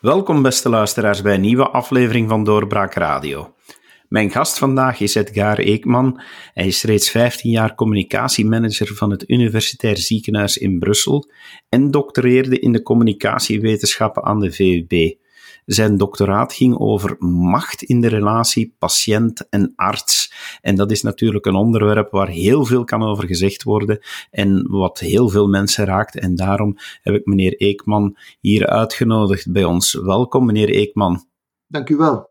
Welkom, beste luisteraars, bij een nieuwe aflevering van Doorbraak Radio. Mijn gast vandaag is Edgar Eekman. Hij is reeds 15 jaar communicatiemanager van het Universitair Ziekenhuis in Brussel en doctoreerde in de communicatiewetenschappen aan de VUB. Zijn doctoraat ging over macht in de relatie patiënt en arts. En dat is natuurlijk een onderwerp waar heel veel kan over gezegd worden en wat heel veel mensen raakt. En daarom heb ik meneer Eekman hier uitgenodigd bij ons. Welkom, meneer Eekman. Dank u wel.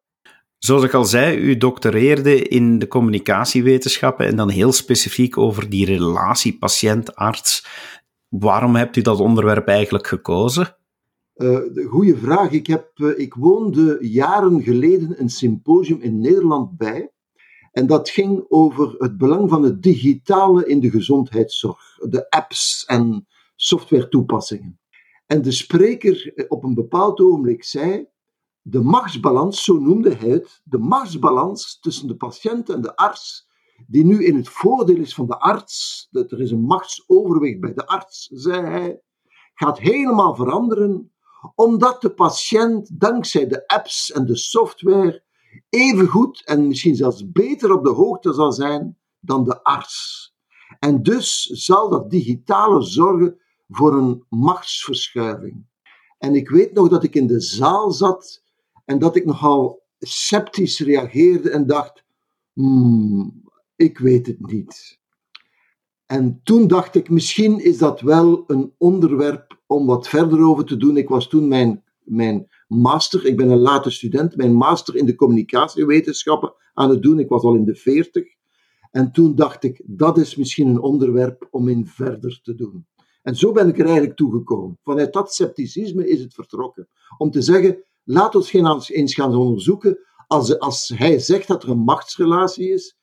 Zoals ik al zei, u doctoreerde in de communicatiewetenschappen en dan heel specifiek over die relatie patiënt-arts. Waarom hebt u dat onderwerp eigenlijk gekozen? Uh, goeie vraag. Ik, heb, uh, ik woonde jaren geleden een symposium in Nederland bij. En dat ging over het belang van het digitale in de gezondheidszorg. De apps en software toepassingen. En de spreker eh, op een bepaald ogenblik zei: de machtsbalans, zo noemde hij het, de machtsbalans tussen de patiënt en de arts, die nu in het voordeel is van de arts, dat er is een machtsoverwicht bij de arts, zei hij, gaat helemaal veranderen, omdat de patiënt dankzij de apps en de software even goed en misschien zelfs beter op de hoogte zal zijn dan de arts. En dus zal dat digitale zorgen voor een machtsverschuiving. En ik weet nog dat ik in de zaal zat en dat ik nogal sceptisch reageerde en dacht: hmm, ik weet het niet. En toen dacht ik: misschien is dat wel een onderwerp om wat verder over te doen. Ik was toen mijn, mijn master, ik ben een late student, mijn master in de communicatiewetenschappen aan het doen. Ik was al in de veertig. En toen dacht ik: dat is misschien een onderwerp om in verder te doen. En zo ben ik er eigenlijk toegekomen. Vanuit dat scepticisme is het vertrokken. Om te zeggen, Laat ons eens gaan onderzoeken, als, als hij zegt dat er een machtsrelatie is,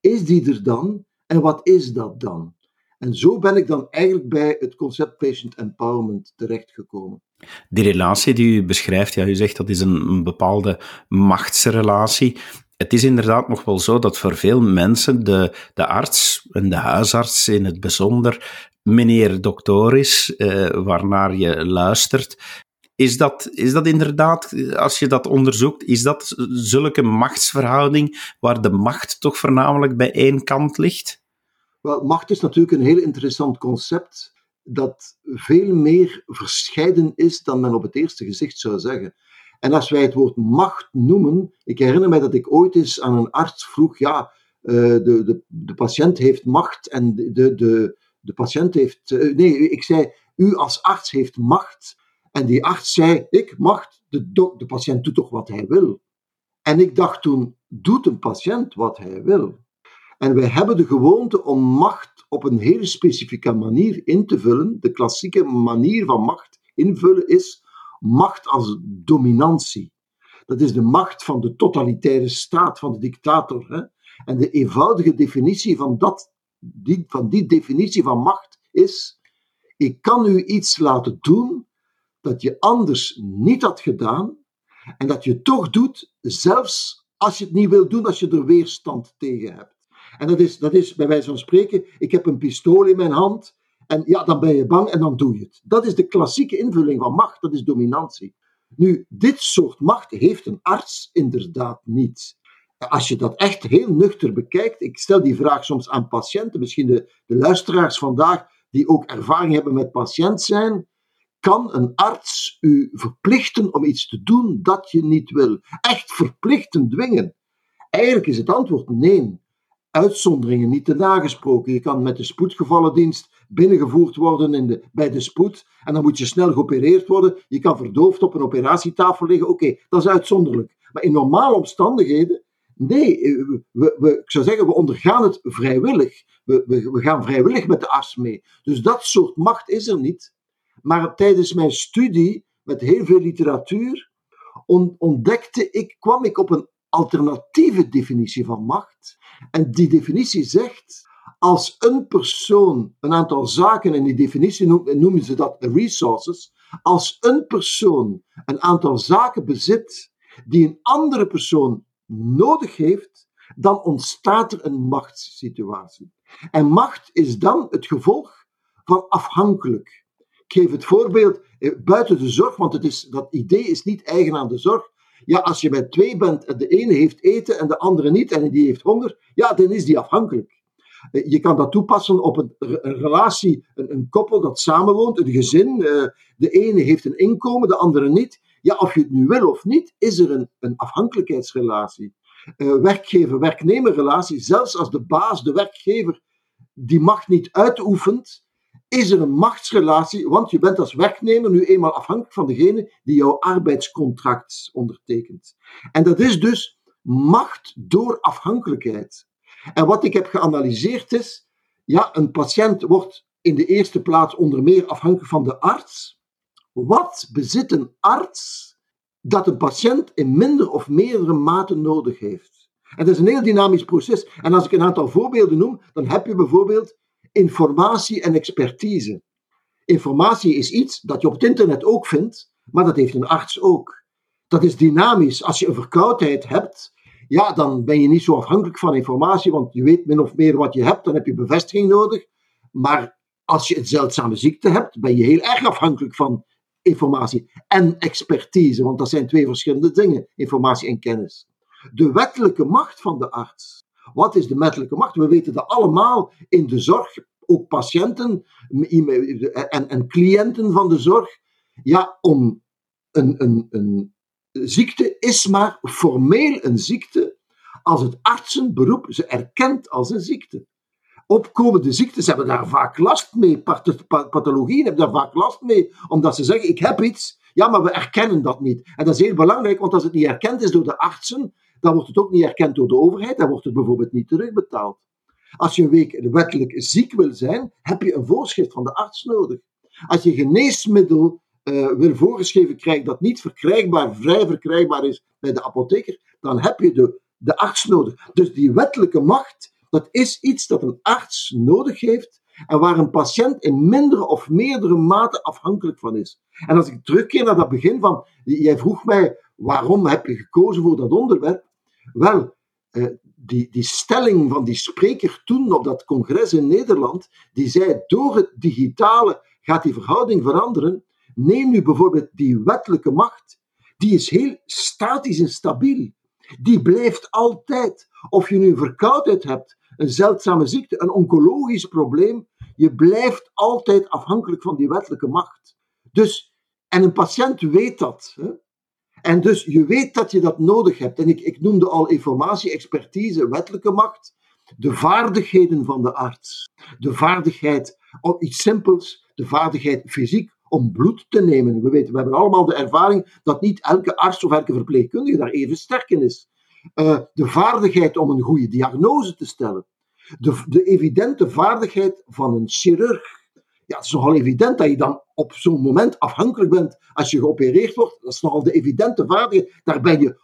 is die er dan en wat is dat dan? En zo ben ik dan eigenlijk bij het concept patient empowerment terechtgekomen. Die relatie die u beschrijft, ja, u zegt dat is een, een bepaalde machtsrelatie. Het is inderdaad nog wel zo dat voor veel mensen de, de arts en de huisarts in het bijzonder meneer dokter is, eh, waarnaar je luistert. Is dat, is dat inderdaad, als je dat onderzoekt, is dat zulke machtsverhouding waar de macht toch voornamelijk bij één kant ligt? Wel, macht is natuurlijk een heel interessant concept dat veel meer verscheiden is dan men op het eerste gezicht zou zeggen. En als wij het woord macht noemen, ik herinner mij dat ik ooit eens aan een arts vroeg, ja, uh, de, de, de patiënt heeft macht en de, de, de patiënt heeft, uh, nee, ik zei, u als arts heeft macht en die arts zei, ik mag, de, de patiënt doet toch wat hij wil. En ik dacht toen, doet een patiënt wat hij wil? En wij hebben de gewoonte om macht op een hele specifieke manier in te vullen. De klassieke manier van macht invullen is macht als dominantie. Dat is de macht van de totalitaire staat, van de dictator. Hè? En de eenvoudige definitie van, dat, die, van die definitie van macht is: ik kan u iets laten doen dat je anders niet had gedaan en dat je toch doet, zelfs als je het niet wil doen, als je er weerstand tegen hebt. En dat is, dat is bij wijze van spreken, ik heb een pistool in mijn hand en ja, dan ben je bang en dan doe je het. Dat is de klassieke invulling van macht, dat is dominantie. Nu, dit soort macht heeft een arts inderdaad niet. Als je dat echt heel nuchter bekijkt, ik stel die vraag soms aan patiënten, misschien de, de luisteraars vandaag die ook ervaring hebben met patiënt zijn, kan een arts u verplichten om iets te doen dat je niet wil. Echt verplichten, dwingen. Eigenlijk is het antwoord nee. Uitzonderingen niet te nagesproken. Je kan met de spoedgevallendienst binnengevoerd worden in de, bij de spoed en dan moet je snel geopereerd worden. Je kan verdoofd op een operatietafel liggen. Oké, dat is uitzonderlijk. Maar in normale omstandigheden, nee, we, we, ik zou zeggen, we ondergaan het vrijwillig. We, we, we gaan vrijwillig met de arts mee. Dus dat soort macht is er niet. Maar tijdens mijn studie met heel veel literatuur ontdekte ik, kwam ik op een alternatieve definitie van macht. En die definitie zegt, als een persoon een aantal zaken, en die definitie noemen ze dat resources, als een persoon een aantal zaken bezit die een andere persoon nodig heeft, dan ontstaat er een machtssituatie. En macht is dan het gevolg van afhankelijk. geef het voorbeeld, eh, buiten de zorg, want het is, dat idee is niet eigen aan de zorg. Ja, als je bij twee bent en de ene heeft eten en de andere niet en die heeft honger, ja, dan is die afhankelijk. Eh, je kan dat toepassen op een, relatie, een, een, koppel dat samenwoont, een gezin. De ene heeft een inkomen, de andere niet. Ja, of je het nu wil of niet, is er een, een afhankelijkheidsrelatie. Werkgever-werknemerrelatie, zelfs als de baas, de werkgever, die macht niet uitoefent, is er een machtsrelatie, want je bent als werknemer nu eenmaal afhankelijk van degene die jouw arbeidscontract ondertekent. En dat is dus macht door afhankelijkheid. En wat ik heb geanalyseerd is, ja, een patiënt wordt in de eerste plaats onder meer afhankelijk van de arts. Wat bezit een arts dat een patiënt in minder of meerdere mate nodig heeft? En dat is een heel dynamisch proces. En als ik een aantal voorbeelden noem, dan heb je bijvoorbeeld informatie en expertise. Informatie is iets dat je op het internet ook vindt, maar dat heeft een arts ook. Dat is dynamisch. Als je een verkoudheid hebt, ja, dan ben je niet zo afhankelijk van informatie, want je weet min of meer wat je hebt, dan heb je bevestiging nodig. Maar als je een zeldzame ziekte hebt, ben je heel erg afhankelijk van informatie en expertise, want dat zijn twee verschillende dingen, informatie en kennis. De wettelijke macht van de arts wat is de wettelijke macht? We weten dat allemaal in de zorg, ook patiënten en, en cliënten van de zorg. Ja, om een, een, een ziekte is maar formeel een ziekte als het artsenberoep ze erkent als een ziekte. Opkomende ziektes hebben daar vaak last mee, pathologieën hebben daar vaak last mee, omdat ze zeggen: Ik heb iets, ja, maar we erkennen dat niet. En dat is heel belangrijk, want als het niet erkend is door de artsen, dan wordt het ook niet erkend door de overheid, dan wordt het bijvoorbeeld niet terugbetaald. Als je een week wettelijk ziek wil zijn, heb je een voorschrift van de arts nodig. Als je geneesmiddel uh, wil voorgeschreven krijgen dat niet verkrijgbaar, vrij verkrijgbaar is bij de apotheker, dan heb je de, de arts nodig. Dus die wettelijke macht, dat is iets dat een arts nodig heeft en waar een patiënt in mindere of meerdere mate afhankelijk van is. En als ik terugkeer naar dat begin van, jij vroeg mij, waarom heb je gekozen voor dat onderwerp? Wel, eh, die, die stelling van die spreker toen op dat congres in Nederland, die zei: door het digitale gaat die verhouding veranderen. Neem nu bijvoorbeeld die wettelijke macht, die is heel statisch en stabiel. Die blijft altijd. Of je nu een verkoudheid hebt, een zeldzame ziekte, een oncologisch probleem, je blijft altijd afhankelijk van die wettelijke macht. Dus, en een patiënt weet dat. Hè? En dus je weet dat je dat nodig hebt. En ik, ik noemde al informatie, expertise, wettelijke macht. De vaardigheden van de arts. De vaardigheid om iets simpels, de vaardigheid fysiek om bloed te nemen. We, weten, we hebben allemaal de ervaring dat niet elke arts of elke verpleegkundige daar even sterk in is. Uh, de vaardigheid om een goede diagnose te stellen. De, de evidente vaardigheid van een chirurg ja, het is nogal evident dat je dan op zo'n moment afhankelijk bent als je geopereerd wordt. Dat is nogal de evidente vaardigheid. Daar ben je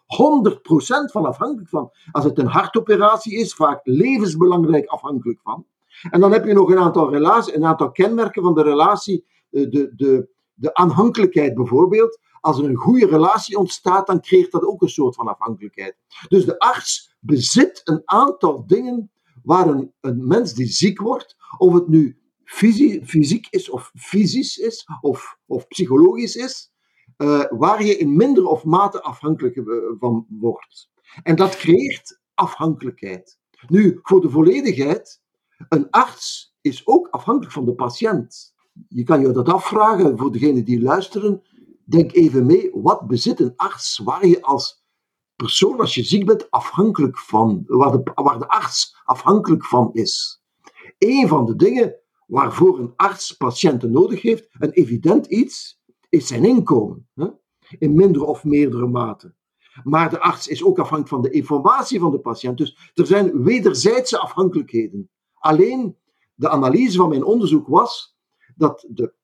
100% van afhankelijk van. Als het een hartoperatie is, vaak levensbelangrijk afhankelijk van. En dan heb je nog een aantal, relaties, een aantal kenmerken van de relatie. De, de, de, de aanhankelijkheid bijvoorbeeld. Als er een goede relatie ontstaat, dan creëert dat ook een soort van afhankelijkheid. Dus de arts bezit een aantal dingen waar een, een mens die ziek wordt, of het nu fysiek is of fysisch is of, of psychologisch is, uh, waar je in minder of mate afhankelijk eh, van wordt. En dat creëert afhankelijkheid. Nu, voor de volledigheid, een arts is ook afhankelijk van de patiënt. Je kan je dat afvragen voor degenen die luisteren. Denk even mee, wat bezit een arts waar je als persoon, als je ziek bent, afhankelijk van, waar de, waar de arts afhankelijk van is? Een van de dingen waarvoor een arts patiënten nodig heeft, een evident iets, is zijn inkomen. Hè? In minder of meerdere mate. Maar de arts is ook afhankelijk van de informatie van de patiënt. Dus er zijn wederzijdse afhankelijkheden. Alleen de analyse van mijn onderzoek was dat de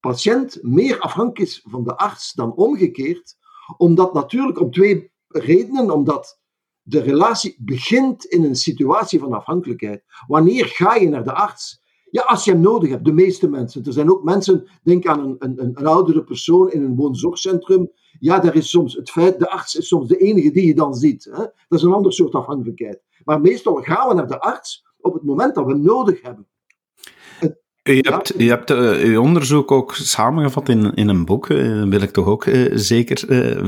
patiënt meer afhankelijk is van de arts dan omgekeerd, omdat natuurlijk om twee redenen, omdat de relatie begint in een situatie van afhankelijkheid. Wanneer ga je naar de arts? Ja, als je hem nodig hebt, de meeste mensen. Er zijn ook mensen, denk aan een, een, een oudere persoon in een woonzorgcentrum. Ja, daar is soms het feit, de arts is soms de enige die je dan ziet. Hè? Dat is een ander soort afhankelijkheid. Maar meestal gaan we naar de arts op het moment dat we nodig hebben. U hebt, u hebt uh, uw onderzoek ook samengevat in, in een boek, uh, wil ik toch ook uh, zeker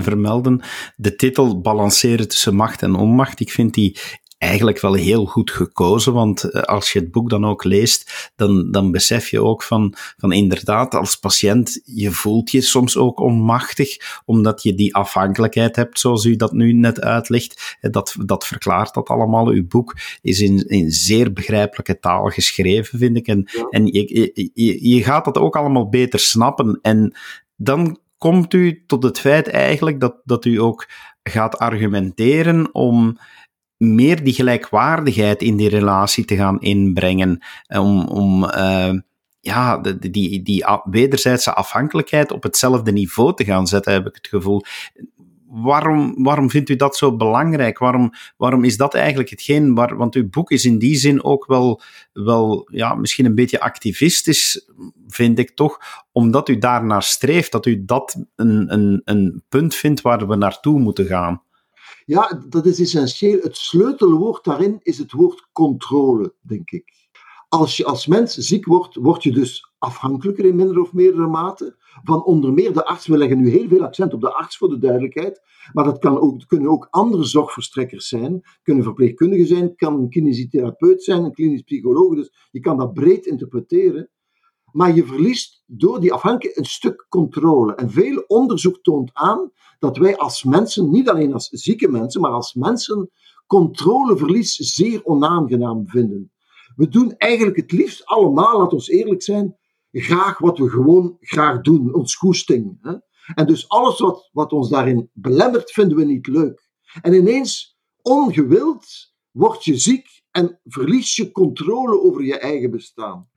vermelden. De titel Balanceren tussen macht en onmacht. Ik vind die eigenlijk wel heel goed gekozen, want eh, als je het boek dan ook leest, dan, dan besef je ook van, van inderdaad, als patiënt, je voelt je soms ook onmachtig, omdat je die afhankelijkheid hebt, zoals u dat nu net uitlegt. Dat, dat verklaart dat allemaal. Uw boek is in, in zeer begrijpelijke taal geschreven, vind ik. En, en je, je, je gaat dat ook allemaal beter snappen. En dan komt u tot het feit eigenlijk dat, dat u ook gaat argumenteren om meer die gelijkwaardigheid in die relatie te gaan inbrengen. Om, om uh, ja, die, die, die wederzijdse afhankelijkheid op hetzelfde niveau te gaan zetten, heb ik het gevoel. Waarom, waarom vindt u dat zo belangrijk? Waarom, waarom is dat eigenlijk hetgeen waar, want uw boek is in die zin ook wel, wel ja, misschien een beetje activistisch, vind ik toch, omdat u daarnaar streeft, dat u dat een, een, een punt vindt waar we naartoe moeten gaan. Ja, dat is essentieel. Het sleutelwoord daarin is het woord controle, denk ik. Als je als mens ziek wordt, word je dus afhankelijker in minder of meerdere mate van onder meer de arts. We leggen nu heel veel accent op de arts voor de duidelijkheid, maar dat kan ook, kunnen ook andere zorgverstrekkers zijn. Kunnen verpleegkundigen zijn, kan een kinesietherapeut zijn, een klinisch psycholoog. Dus je kan dat breed interpreteren. Maar je verliest door die afhankelijkheid een stuk controle. En veel onderzoek toont aan dat wij als mensen, niet alleen als zieke mensen, maar als mensen, controleverlies zeer onaangenaam vinden. We doen eigenlijk het liefst allemaal, laat ons eerlijk zijn, graag wat we gewoon graag doen, ons goesting. Hè? En dus alles wat, wat ons daarin belemmert, vinden we niet leuk. En ineens, ongewild, word je ziek en verlies je controle over je eigen bestaan.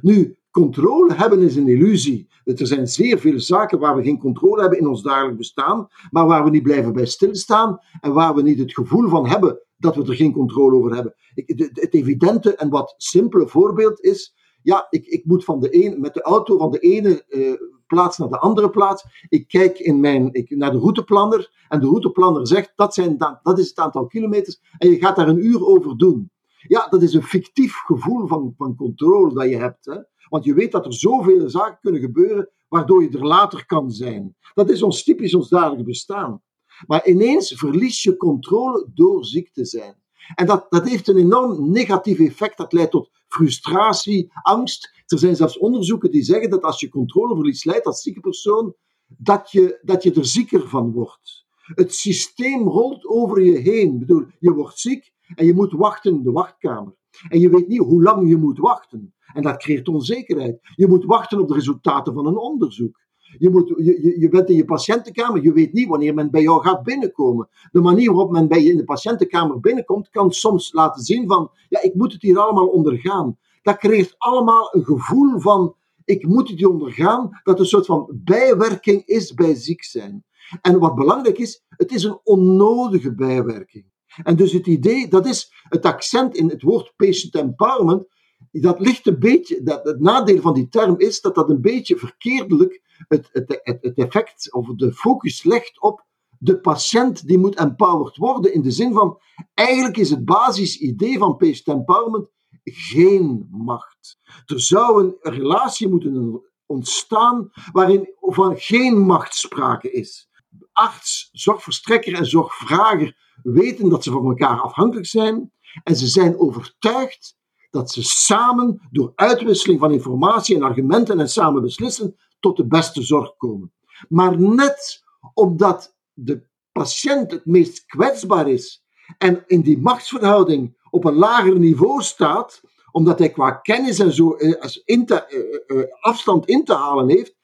Nu, Controle hebben is een illusie. Er zijn zeer veel zaken waar we geen controle hebben in ons dagelijks bestaan, maar waar we niet blijven bij stilstaan en waar we niet het gevoel van hebben dat we er geen controle over hebben. Het evidente en wat simpele voorbeeld is, ja, ik, ik moet van de een, met de auto van de ene uh, plaats naar de andere plaats. Ik kijk in mijn, ik, naar de routeplanner en de routeplanner zegt dat, zijn, dat is het aantal kilometers en je gaat daar een uur over doen. Ja, dat is een fictief gevoel van, van controle dat je hebt. Hè? Want je weet dat er zoveel zaken kunnen gebeuren waardoor je er later kan zijn. Dat is ons typisch ons dagelijks bestaan. Maar ineens verlies je controle door ziek te zijn. En dat, dat heeft een enorm negatief effect. Dat leidt tot frustratie, angst. Er zijn zelfs onderzoeken die zeggen dat als je controleverlies leidt als zieke persoon, dat je, dat je er zieker van wordt. Het systeem rolt over je heen. Ik bedoel, je wordt ziek en je moet wachten in de wachtkamer. En je weet niet hoe lang je moet wachten. En dat creëert onzekerheid. Je moet wachten op de resultaten van een onderzoek. Je, moet, je, je bent in je patiëntenkamer, je weet niet wanneer men bij jou gaat binnenkomen. De manier waarop men bij je in de patiëntenkamer binnenkomt, kan soms laten zien van, ja, ik moet het hier allemaal ondergaan. Dat creëert allemaal een gevoel van, ik moet het hier ondergaan, dat een soort van bijwerking is bij ziek zijn. En wat belangrijk is, het is een onnodige bijwerking. En dus het idee, dat is het accent in het woord patient empowerment, dat ligt een beetje, dat, het nadeel van die term is dat dat een beetje verkeerdelijk het, het, het, effect of de focus legt op de patiënt die moet empowered worden. In de zin van, eigenlijk is het basisidee van patient empowerment geen macht. Er zou een relatie moeten ontstaan waarin van geen machtsprake is. Arts, zorgverstrekker en zorgvrager weten dat ze van elkaar afhankelijk zijn en ze zijn overtuigd dat ze samen, door uitwisseling van informatie en argumenten en samen beslissen, tot de beste zorg komen. Maar net omdat de patiënt het meest kwetsbaar is en in die machtsverhouding op een lager niveau staat, omdat hij qua kennis en zo eh, uh, uh, afstand in te halen heeft,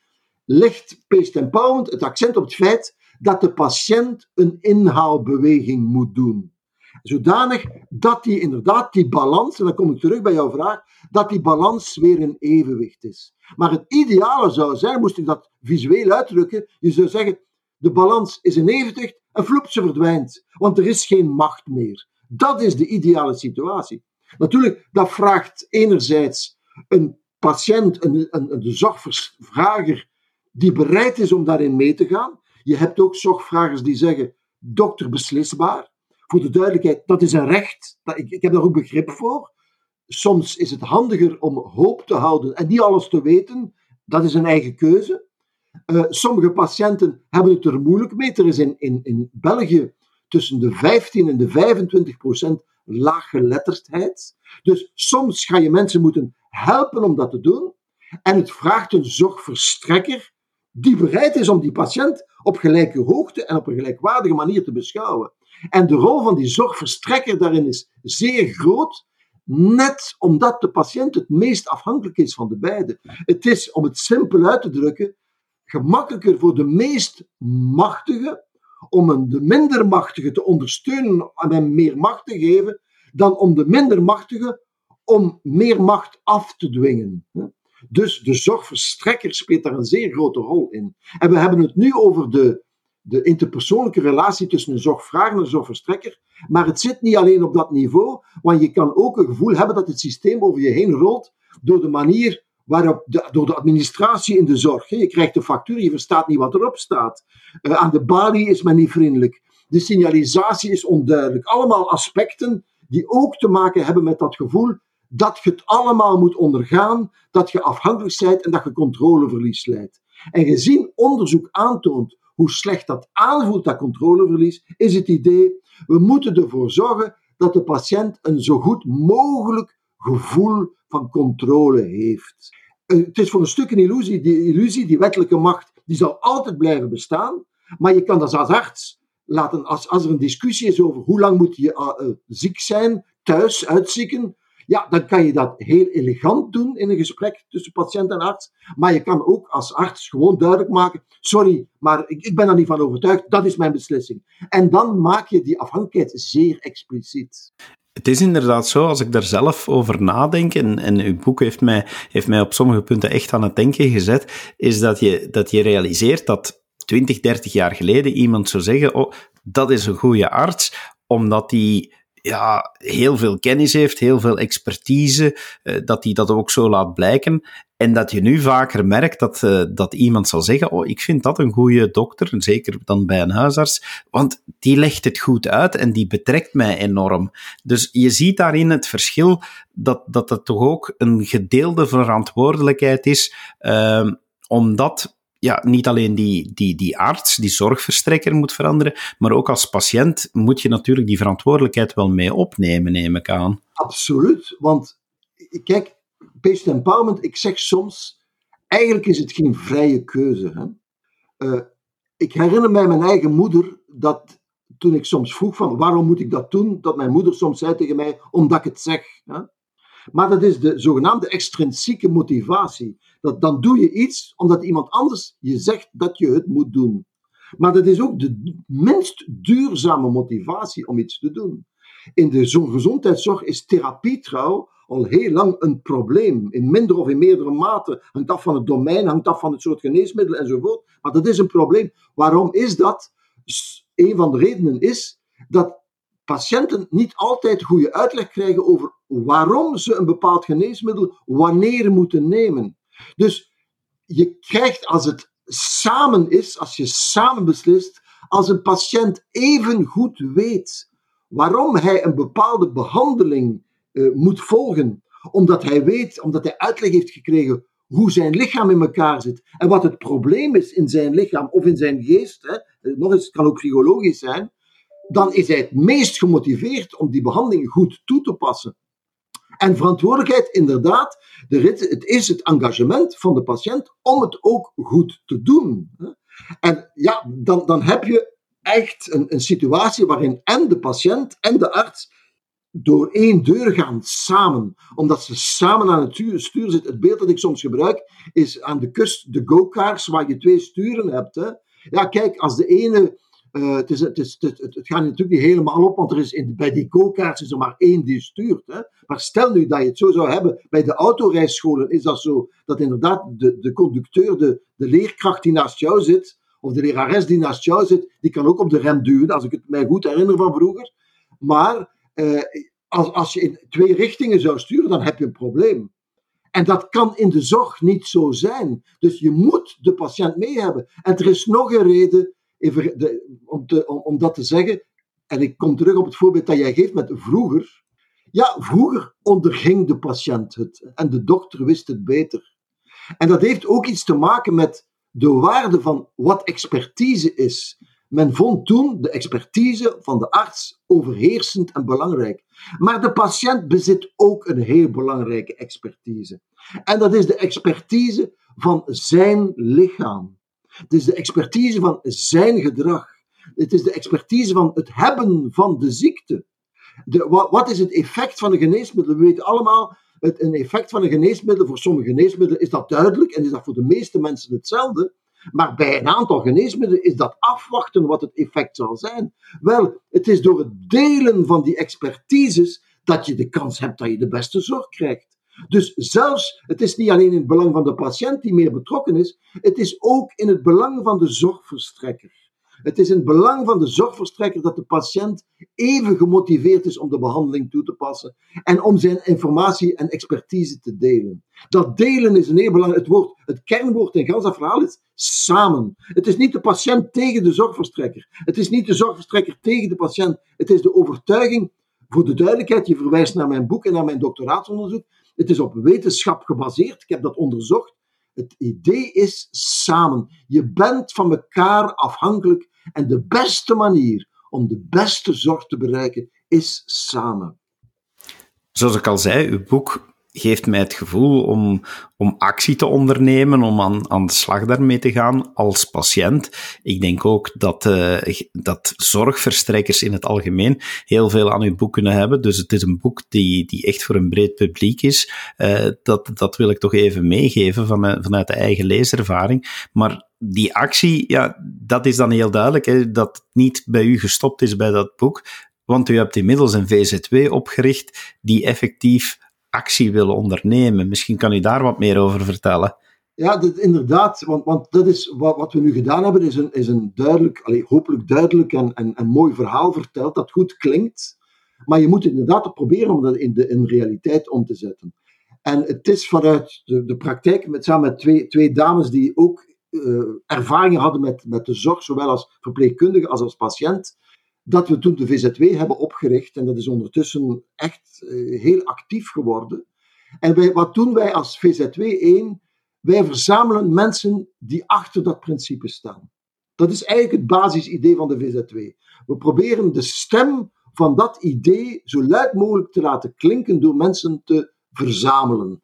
legt Patient Empowerment het accent op het feit dat de patiënt een inhaalbeweging moet doen. Zodanig dat die inderdaad, die balans, en dan kom ik terug bij jouw vraag, dat die balans weer in evenwicht is. Maar het ideale zou zijn, moest ik dat visueel uitdrukken, je zou zeggen, de balans is in evenwicht en vloep, ze verdwijnt. Want er is geen macht meer. Dat is de ideale situatie. Natuurlijk, dat vraagt enerzijds een patiënt, een, een, een zorgvrager, die bereid is om daarin mee te gaan. Je hebt ook zorgvragers die zeggen, dokter beslisbaar voor de duidelijkheid, dat is een recht. Ik, ik heb daar ook begrip voor. soms is het handiger om hoop te houden en niet alles te weten. Dat is een eigen keuze. Uh, sommige patiënten hebben het er moeilijk mee. Er is in, in, in België tussen de 15 en de 25 procent laaggeletterdheid. Dus soms ga je mensen moeten helpen om dat te doen. En het vraagt een zorgverstrekker die bereid is om die patiënt op gelijke hoogte en op een gelijkwaardige manier te beschouwen. En de rol van die zorgverstrekker daarin is zeer groot, net omdat de patiënt het meest afhankelijk is van de beide. Het is, om het simpel uit te drukken, gemakkelijker voor de meest machtige om een de minder machtige te ondersteunen en hem meer macht te geven, dan om de minder machtige om meer macht af te dwingen. Dus de zorgverstrekker speelt daar een zeer grote rol in. En we hebben het nu over de, de interpersoonlijke relatie tussen een zorgvrager en een zorgverstrekker. Maar het zit niet alleen op dat niveau, want je kan ook een gevoel hebben dat het systeem over je heen rolt door de manier waarop de, door de administratie in de zorg. Je krijgt een factuur, je verstaat niet wat erop staat. Uh, aan de balie is men niet vriendelijk. De signalisatie is onduidelijk. Allemaal aspecten die ook te maken hebben met dat gevoel dat je het allemaal moet ondergaan, dat je afhankelijk bent en dat je controleverlies leidt. En gezien onderzoek aantoont hoe slecht dat aanvoelt, dat controleverlies, is het idee, we moeten ervoor zorgen dat de patiënt een zo goed mogelijk gevoel van controle heeft. Eh, het is voor een stuk een illusie. Die illusie, die wettelijke macht, die zal altijd blijven bestaan. Maar je kan dat als arts laten, als, als er een discussie is over hoe lang moet je uh, ziek zijn, thuis uitzieken, ja, dan kan je dat heel elegant doen in een gesprek tussen patiënt en arts. Maar je kan ook als arts gewoon duidelijk maken: sorry, maar ik, ik ben er niet van overtuigd, dat is mijn beslissing. En dan maak je die afhankelijkheid zeer expliciet. Het is inderdaad zo, als ik daar zelf over nadenk, en, uw boek heeft mij, heeft mij op sommige punten echt aan het denken gezet, is dat je, dat je realiseert dat 20, 30 jaar geleden iemand zou zeggen, oh, dat is een goede arts, omdat die ja, heel veel kennis heeft, heel veel expertise, uh, dat hij dat ook zo laat blijken. En dat je nu vaker merkt dat, uh, dat iemand zal zeggen: Oh, ik vind dat een goede dokter, zeker dan bij een huisarts, want die legt het goed uit en die betrekt mij enorm. Dus je ziet daarin het verschil dat, dat het toch ook een gedeelde verantwoordelijkheid is, uh, omdat ja, niet alleen die, die, die arts, die zorgverstrekker moet veranderen, maar ook als patiënt moet je natuurlijk die verantwoordelijkheid wel mee opnemen, neem ik aan. Absoluut, want kijk, patient empowerment, ik zeg soms, eigenlijk is het geen vrije keuze. Hè? Uh, ik herinner mij mijn eigen moeder dat toen ik soms vroeg van waarom moet ik dat doen, dat mijn moeder soms zei tegen mij, omdat ik het zeg. Hè? Maar dat is de zogenaamde extrinsieke motivatie. Dat, dan doe je iets omdat iemand anders je zegt dat je het moet doen. Maar dat is ook de minst duurzame motivatie om iets te doen. In de gezondheidszorg is therapie trouw al heel lang een probleem. In minder of in meerdere mate. Hangt af van het domein, hangt af van het soort geneesmiddel enzovoort. Maar dat is een probleem. Waarom is dat? Een van de redenen is dat patiënten niet altijd goede uitleg krijgen over waarom ze een bepaald geneesmiddel wanneer moeten nemen. Dus je krijgt als het samen is, als je samen beslist, als een patiënt even goed weet waarom hij een bepaalde behandeling uh, moet volgen, omdat hij weet, omdat hij uitleg heeft gekregen hoe zijn lichaam in elkaar zit en wat het probleem is in zijn lichaam of in zijn geest, hè, eh, nog eens, het kan ook psychologisch zijn, dan is hij het meest gemotiveerd om die behandeling goed toe te passen. En verantwoordelijkheid, inderdaad, het is het engagement van de patiënt om het ook goed te doen. En ja, dan, dan heb je echt een, een situatie waarin en de patiënt en de arts door één deur gaan samen, omdat ze samen aan het stuur zitten. Het beeld dat ik soms gebruik is aan de kust de go-karts waar je twee sturen hebt. Hè. Ja, kijk, als de ene uh, het, is, het, is, het, het, gaat natuurlijk niet helemaal op, want er is in, bij die go-karts is er maar één die stuurt. Hè. Maar stel nu dat je het zo zou hebben, bij de autorijscholen is dat zo, dat inderdaad de, de conducteur, de, de leerkracht die naast jou zit, of de lerares die naast jou zit, die kan ook op de rem duwen, als ik het mij goed herinner van vroeger. Maar uh, als, als je in twee richtingen zou sturen, dan heb je een probleem. En dat kan in de zorg niet zo zijn. Dus je moet de patiënt mee hebben. En er is nog een reden de, om, te, om, om dat te zeggen, en ik kom terug op het voorbeeld dat jij geeft met vroeger. Ja, vroeger onderging de patiënt het en de dokter wist het beter. En dat heeft ook iets te maken met de waarde van wat expertise is. Men vond toen de expertise van de arts overheersend en belangrijk. Maar de patiënt bezit ook een heel belangrijke expertise. En dat is de expertise van zijn lichaam. Het is de expertise van zijn gedrag. Het is de expertise van het hebben van de ziekte. De, wat, wat, is het effect van een geneesmiddel? We weten allemaal, het, een effect van een geneesmiddel, voor sommige geneesmiddelen is dat duidelijk en is dat voor de meeste mensen hetzelfde. Maar bij een aantal geneesmiddelen is dat afwachten wat het effect zal zijn. Wel, het is door het delen van die expertises dat je de kans hebt dat je de beste zorg krijgt. Dus zelfs, het is niet alleen in het belang van de patiënt die meer betrokken is, het is ook in het belang van de zorgverstrekker. Het is in het belang van de zorgverstrekker dat de patiënt even gemotiveerd is om de behandeling toe te passen en om zijn informatie en expertise te delen. Dat delen is een heel belangrijk. Het, woord, het kernwoord in dat verhaal is samen. Het is niet de patiënt tegen de zorgverstrekker. Het is niet de zorgverstrekker tegen de patiënt. Het is de overtuiging, voor de duidelijkheid, je verwijst naar mijn boek en naar mijn doctoraatsonderzoek. Het is op wetenschap gebaseerd. Ik heb dat onderzocht. Het idee is samen. Je bent van elkaar afhankelijk en de beste manier om de beste zorg te bereiken is samen. Zoals ik al zei, uw boek geeft mij het gevoel om, om actie te ondernemen, om aan, aan de slag daarmee te gaan als patiënt. Ik denk ook dat, uh, dat zorgverstrekkers in het algemeen heel veel aan uw boek kunnen hebben. Dus het is een boek die, die echt voor een breed publiek is. Uh, dat, dat wil ik toch even meegeven van, uh, vanuit de eigen leeservaring. Maar die actie, ja, dat is dan heel duidelijk, hè, dat het niet bij u gestopt is bij dat boek. Want u hebt inmiddels een VZW opgericht die effectief actie willen ondernemen. Misschien kan u daar wat meer over vertellen. Ja, inderdaad, want, want dat is wat, wat we nu gedaan hebben, is een, is een duidelijk, hopelijk duidelijk en, en, en mooi verhaal verteld dat goed klinkt. Maar je moet inderdaad proberen om dat in de in realiteit om te zetten. En het is vanuit de, de praktijk, met, samen met twee, twee dames die ook uh, ervaringen hadden met, met de zorg, zowel als verpleegkundige als als patiënt, dat we toen de VZW hebben opgericht. En dat is ondertussen echt uh, heel actief geworden. En wij, wat doen wij als VZW 1? Wij verzamelen mensen die achter dat principe staan. Dat is eigenlijk het basisidee van de VZW. We proberen de stem van dat idee zo luid mogelijk te laten klinken door mensen te verzamelen.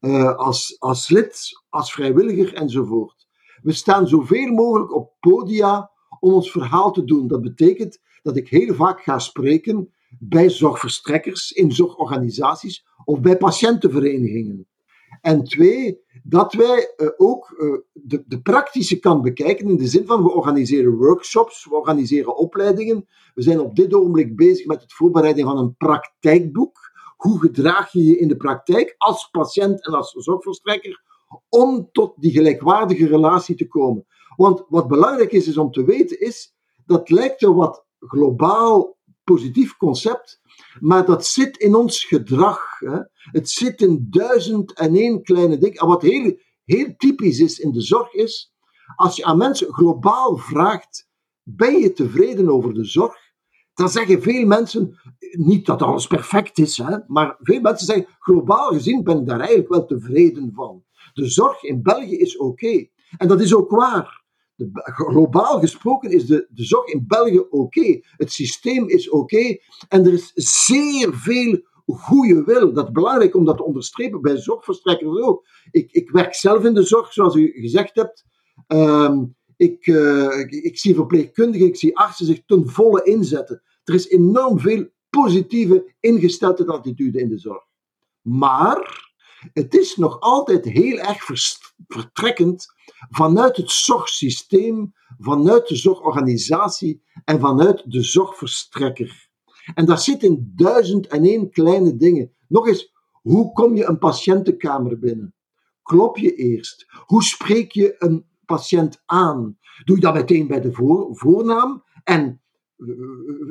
Uh, als, als lid, als vrijwilliger enzovoort. We staan zoveel mogelijk op podia om ons verhaal te doen. Dat betekent dat ik heel vaak ga spreken bij zorgverstrekkers, in zorgorganisaties of bij patiëntenverenigingen. En twee, dat wij uh, ook uh, de, de, praktische kant bekijken in de zin van we organiseren workshops, we organiseren opleidingen. We zijn op dit ogenblik bezig met het voorbereiden van een praktijkboek. Hoe gedraag je je in de praktijk als patiënt en als zorgverstrekker om tot die gelijkwaardige relatie te komen? Want wat belangrijk is, is om te weten, is dat lijkt een wat globaal positief concept, maar dat zit in ons gedrag. Hè. Het zit in duizend en één kleine dingen. En wat heel, heel typisch is in de zorg is, als je aan mensen globaal vraagt, ben je tevreden over de zorg? Dan zeggen veel mensen, niet dat alles perfect is, hè, maar veel mensen zeggen, globaal gezien ben ik daar eigenlijk wel tevreden van. De zorg in België is oké. En dat is ook waar. Globaal gesproken is de, de zorg in België oké. Het systeem is oké. en er is zeer veel goede wil. Dat is belangrijk om dat te onderstrepen bij zorgverstrekkers ook. Ik, ik werk zelf in de zorg, zoals u gezegd hebt. Ehm, ik, uh, ik, ik, zie verpleegkundigen, ik zie artsen zich ten volle inzetten. Er is enorm veel positieve ingestelde attitude in de zorg. Maar het is nog altijd heel erg vertrekkend vanuit het zorgsysteem, vanuit de zorgorganisatie en vanuit de zorgverstrekker. En daar zitten duizend en één kleine dingen. Nog eens, hoe kom je een patiëntenkamer binnen? Klop je eerst? Hoe spreek je een patiënt aan? Doe je dat meteen bij de voornaam en eh,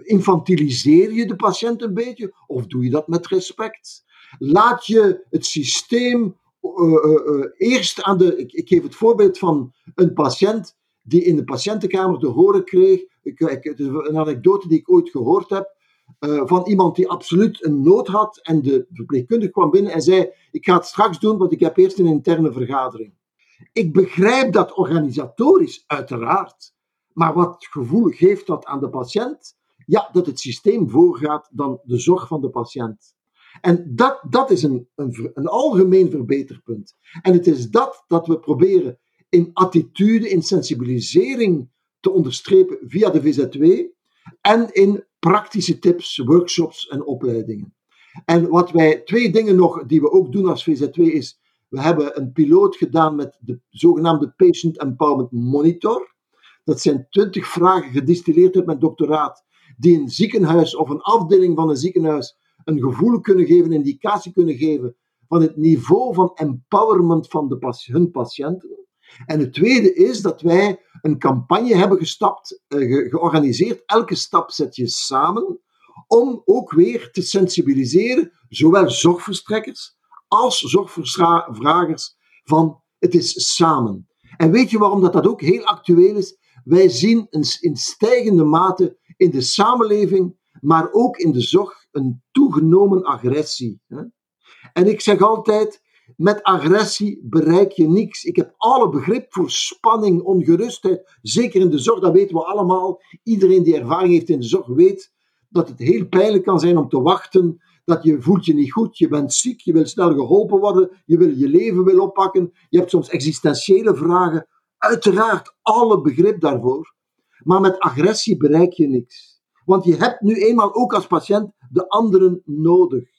infantiliseer je de patiënt een beetje? Of doe je dat met respect? Laat je het systeem uh, uh, eerst aan de. Ik, ik, geef het voorbeeld van een patiënt die in de patiëntenkamer te horen kreeg. Ik, het is een anekdote die ik ooit gehoord heb. eh, van iemand die absoluut een nood had en de verpleegkundige kwam binnen en zei, ik ga het straks doen, want ik heb eerst een interne vergadering. Ik begrijp dat organisatorisch, uiteraard. Maar wat gevoel geeft dat aan de patiënt? Ja, dat het systeem voorgaat dan de zorg van de patiënt. En dat, dat is een, een, een algemeen verbeterpunt. En het is dat dat we proberen in attitude, in sensibilisering te onderstrepen via de VZW en in praktische tips, workshops en opleidingen. En wat wij, twee dingen nog die we ook doen als VZW is, we hebben een piloot gedaan met de zogenaamde Patient Empowerment Monitor. Dat zijn twintig vragen gedistilleerd uit mijn doctoraat, die een ziekenhuis of een afdeling van een ziekenhuis een gevoel kunnen geven, een indicatie kunnen geven van het niveau van empowerment van de, hun patiënten. En het tweede is dat wij een campagne hebben gestapt, uh, georganiseerd. Elke stap zet je samen om ook weer te sensibiliseren, zowel zorgverstrekkers als zorgvragers, van het is samen. En weet je waarom dat, dat ook heel actueel is? Wij zien in stijgende mate in de samenleving, maar ook in de zorg, een toegenomen agressie. Hè? En ik zeg altijd, met agressie bereik je niks. Ik heb alle begrip voor spanning, ongerustheid. Zeker in de zorg, dat weten we allemaal. Iedereen die ervaring heeft in de zorg weet dat het heel pijnlijk kan zijn om te wachten. Dat je voelt je niet goed, je bent ziek, je wil snel geholpen worden, je wil je leven wil oppakken. Je hebt soms existentiële vragen. Uiteraard alle begrip daarvoor. Maar met agressie bereik je niks. Want je hebt nu eenmaal ook als patiënt de anderen nodig.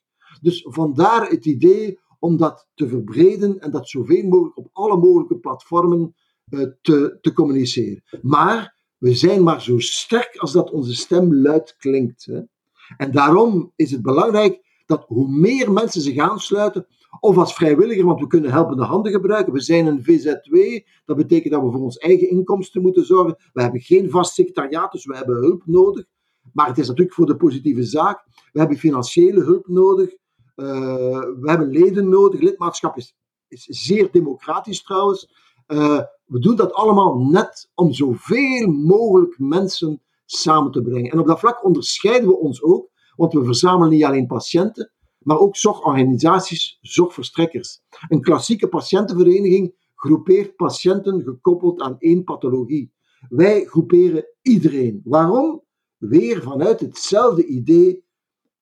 Dus vandaar het idee om dat te verbreden en dat zoveel mogelijk op alle mogelijke platformen uh, te, te communiceren. Maar we zijn maar zo sterk als dat onze stem luid klinkt. Hè. En daarom is het belangrijk dat hoe meer mensen zich aansluiten, of als vrijwilliger, want we kunnen helpende handen gebruiken. We zijn een VZW, dat betekent dat we voor ons eigen inkomsten moeten zorgen. We hebben geen vast secretariaat, dus we hebben hulp nodig. Maar het is natuurlijk voor de positieve zaak. We hebben financiële hulp nodig. Uh, we hebben leden nodig. Lidmaatschap is, is zeer democratisch trouwens. Uh, we doen dat allemaal net om zoveel mogelijk mensen samen te brengen. En op dat vlak onderscheiden we ons ook, want we verzamelen niet alleen patiënten, maar ook zorgorganisaties, zorgverstrekkers. Een klassieke patiëntenvereniging groepeert patiënten gekoppeld aan één pathologie. Wij groeperen iedereen. Waarom? Weer vanuit hetzelfde idee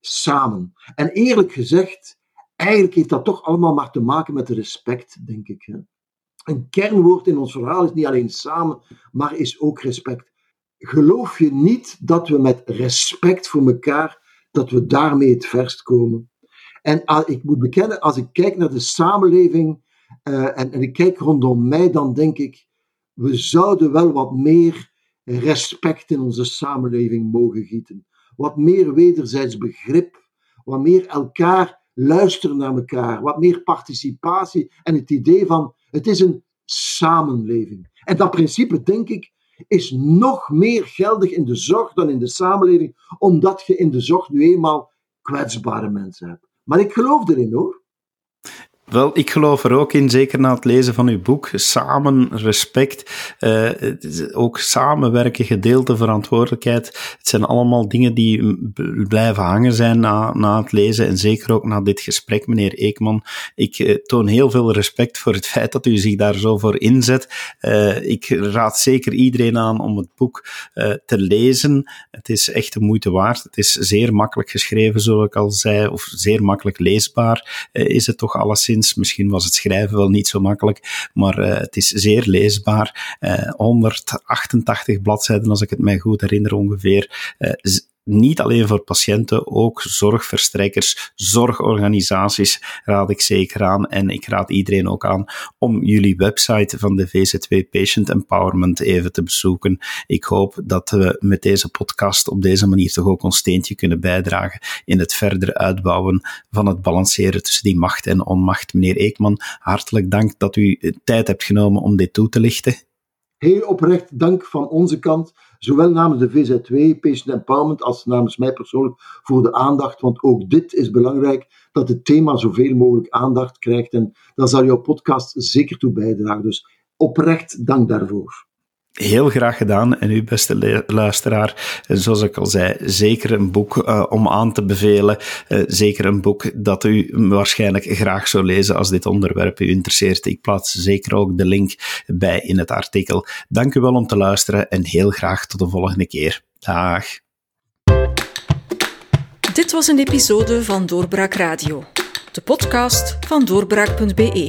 samen. En eerlijk gezegd, eigenlijk heeft dat toch allemaal maar te maken met respect, denk ik. Hè? Een kernwoord in ons verhaal is niet alleen samen, maar is ook respect. Geloof je niet dat we met respect voor elkaar, dat we daarmee het verst komen? En ah, ik moet bekennen, als ik kijk naar de samenleving uh, en, en ik kijk rondom mij, dan denk ik, we zouden wel wat meer respect in onze samenleving mogen gieten wat meer wederzijds begrip, wat meer elkaar luisteren naar elkaar, wat meer participatie en het idee van het is een samenleving. En dat principe, denk ik, is nog meer geldig in de zorg dan in de samenleving, omdat je in de zorg nu eenmaal kwetsbare mensen hebt. Maar ik geloof erin hoor. Wel, ik geloof er ook in, zeker na het lezen van uw boek. Samen, respect, uh, ook samenwerken, gedeelde verantwoordelijkheid. Het zijn allemaal dingen die blijven hangen zijn na, na het lezen en zeker ook na dit gesprek, meneer Eekman. Ik uh, toon heel veel respect voor het feit dat u zich daar zo voor inzet. Uh, ik raad zeker iedereen aan om het boek te lezen. Het is echt de moeite waard. Het is zeer makkelijk geschreven, zoals ik al zei, of zeer makkelijk leesbaar is het toch alleszins. Misschien was het schrijven wel niet zo makkelijk, maar uh, het is zeer leesbaar. Uh, eh, 188 bladzijden, als ik het mij goed herinner ongeveer. Niet alleen voor patiënten, ook zorgverstrekkers, zorgorganisaties raad ik zeker aan. En ik raad iedereen ook aan om jullie website van de VZW Patient Empowerment even te bezoeken. Ik hoop dat we met deze podcast op deze manier toch ook ons steentje kunnen bijdragen in het verder uitbouwen van het balanceren tussen die macht en onmacht. Meneer Eekman, hartelijk dank dat u tijd hebt genomen om dit toe te lichten. Heel oprecht dank van onze kant zowel namens de VZW, Patient Empowerment, als namens mij persoonlijk voor de aandacht. Want ook dit is belangrijk, dat het thema zoveel mogelijk aandacht krijgt. En daar zal jouw podcast zeker toe bijdragen. Dus oprecht dank daarvoor. Heel graag gedaan. En u, beste luisteraar, zoals ik al zei, zeker een boek uh, om aan te bevelen. Uh, zeker een boek dat u waarschijnlijk graag zou lezen als dit onderwerp u interesseert. Ik plaats zeker ook de link bij in het artikel. Dank u wel om te luisteren en heel graag tot de volgende keer. Dag. Dit was een episode van Doorbraak Radio, de podcast van doorbraak.be.